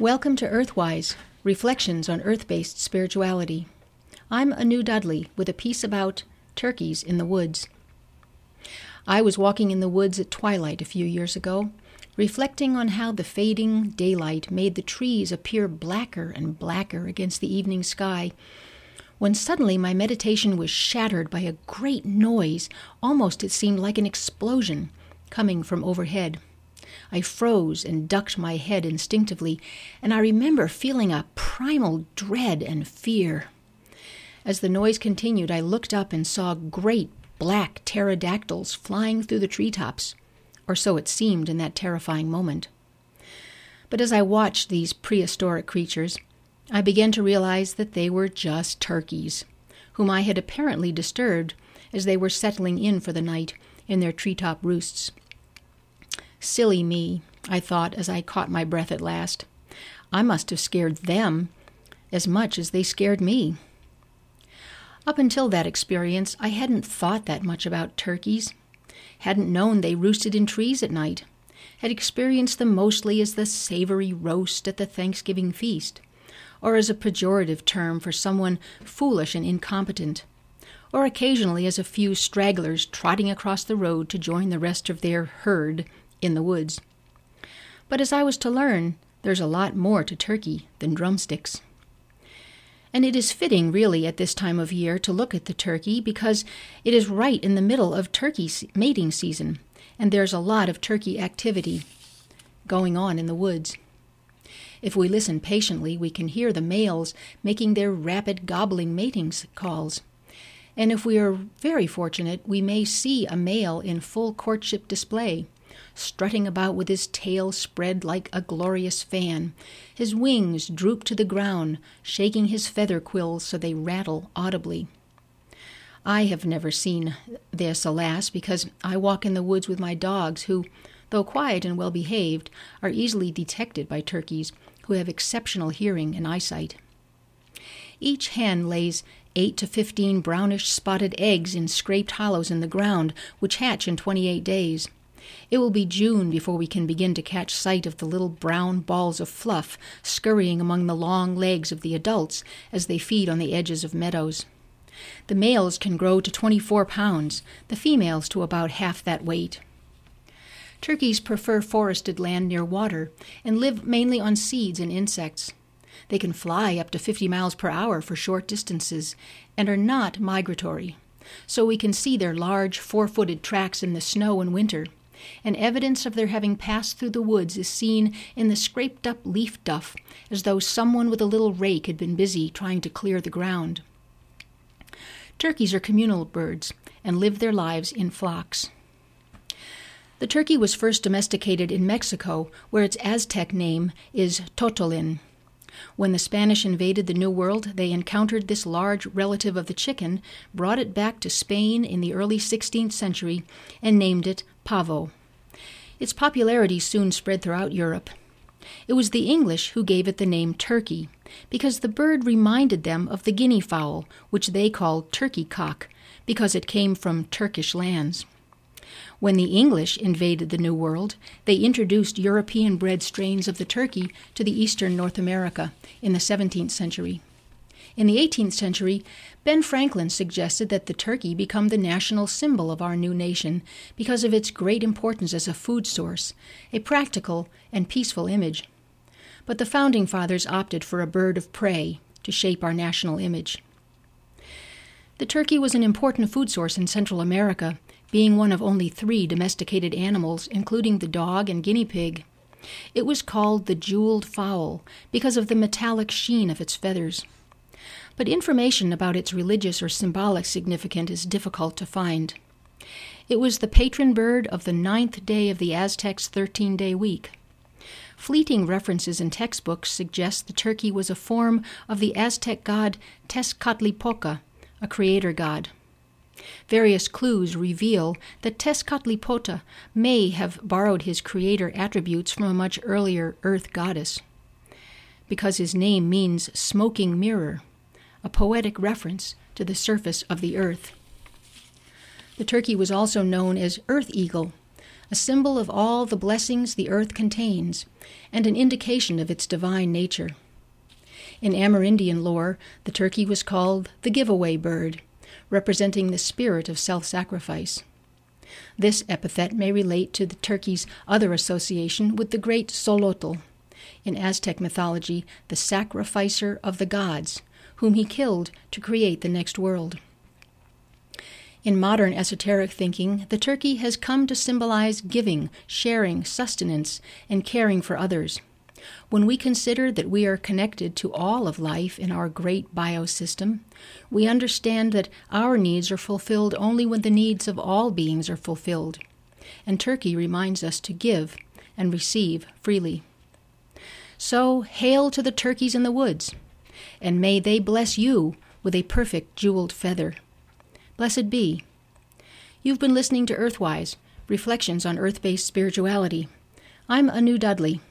Welcome to Earthwise Reflections on Earth based Spirituality. I'm Anu Dudley with a piece about turkeys in the woods. I was walking in the woods at twilight a few years ago, reflecting on how the fading daylight made the trees appear blacker and blacker against the evening sky, when suddenly my meditation was shattered by a great noise, almost it seemed like an explosion, coming from overhead. I froze and ducked my head instinctively, and I remember feeling a primal dread and fear. As the noise continued, I looked up and saw great black pterodactyls flying through the treetops, or so it seemed in that terrifying moment. But as I watched these prehistoric creatures, I began to realize that they were just turkeys, whom I had apparently disturbed as they were settling in for the night in their treetop roosts. Silly me, I thought as I caught my breath at last. I must have scared them as much as they scared me. Up until that experience, I hadn't thought that much about turkeys, hadn't known they roosted in trees at night, had experienced them mostly as the savory roast at the Thanksgiving feast, or as a pejorative term for someone foolish and incompetent, or occasionally as a few stragglers trotting across the road to join the rest of their herd in the woods. But as I was to learn, there's a lot more to turkey than drumsticks. And it is fitting, really, at this time of year to look at the turkey because it is right in the middle of turkey mating season, and there's a lot of turkey activity going on in the woods. If we listen patiently, we can hear the males making their rapid gobbling mating calls. And if we are very fortunate, we may see a male in full courtship display, strutting about with his tail spread like a glorious fan. His wings droop to the ground, shaking his feather quills so they rattle audibly. I have never seen this, alas, because I walk in the woods with my dogs, who, though quiet and well behaved, are easily detected by turkeys who have exceptional hearing and eyesight. Each hen lays eight to fifteen brownish spotted eggs in scraped hollows in the ground, which hatch in twenty eight days. It will be June before we can begin to catch sight of the little brown balls of fluff scurrying among the long legs of the adults as they feed on the edges of meadows. The males can grow to 24 pounds, the females to about half that weight. Turkeys prefer forested land near water and live mainly on seeds and insects. They can fly up to 50 miles per hour for short distances and are not migratory, so we can see their large four footed tracks in the snow in winter and evidence of their having passed through the woods is seen in the scraped up leaf duff, as though someone with a little rake had been busy trying to clear the ground. Turkeys are communal birds and live their lives in flocks. The turkey was first domesticated in Mexico, where its Aztec name is totolin. When the Spanish invaded the New World, they encountered this large relative of the chicken, brought it back to Spain in the early 16th century, and named it pavo. Its popularity soon spread throughout Europe. It was the English who gave it the name turkey, because the bird reminded them of the guinea fowl, which they called turkey cock, because it came from Turkish lands. When the English invaded the New World, they introduced European bred strains of the turkey to the eastern North America in the 17th century. In the 18th century, Ben Franklin suggested that the turkey become the national symbol of our new nation because of its great importance as a food source, a practical and peaceful image. But the founding fathers opted for a bird of prey to shape our national image. The turkey was an important food source in Central America, being one of only three domesticated animals, including the dog and guinea pig. It was called the jeweled fowl because of the metallic sheen of its feathers but information about its religious or symbolic significance is difficult to find. It was the patron bird of the ninth day of the Aztecs' 13 day week. Fleeting references in textbooks suggest the turkey was a form of the Aztec god Tezcatlipoca, a creator god. Various clues reveal that Tezcatlipoca may have borrowed his creator attributes from a much earlier earth goddess. Because his name means smoking mirror, a poetic reference to the surface of the earth. The turkey was also known as earth eagle, a symbol of all the blessings the earth contains, and an indication of its divine nature. In Amerindian lore, the turkey was called the giveaway bird, representing the spirit of self sacrifice. This epithet may relate to the turkey's other association with the great Xolotl, in Aztec mythology, the sacrificer of the gods, whom he killed to create the next world. In modern esoteric thinking, the turkey has come to symbolize giving, sharing, sustenance, and caring for others. When we consider that we are connected to all of life in our great biosystem, we understand that our needs are fulfilled only when the needs of all beings are fulfilled. And Turkey reminds us to give and receive freely. So, hail to the turkeys in the woods, and may they bless you with a perfect jeweled feather. Blessed be. You've been listening to Earthwise Reflections on Earth Based Spirituality. I'm Anu Dudley.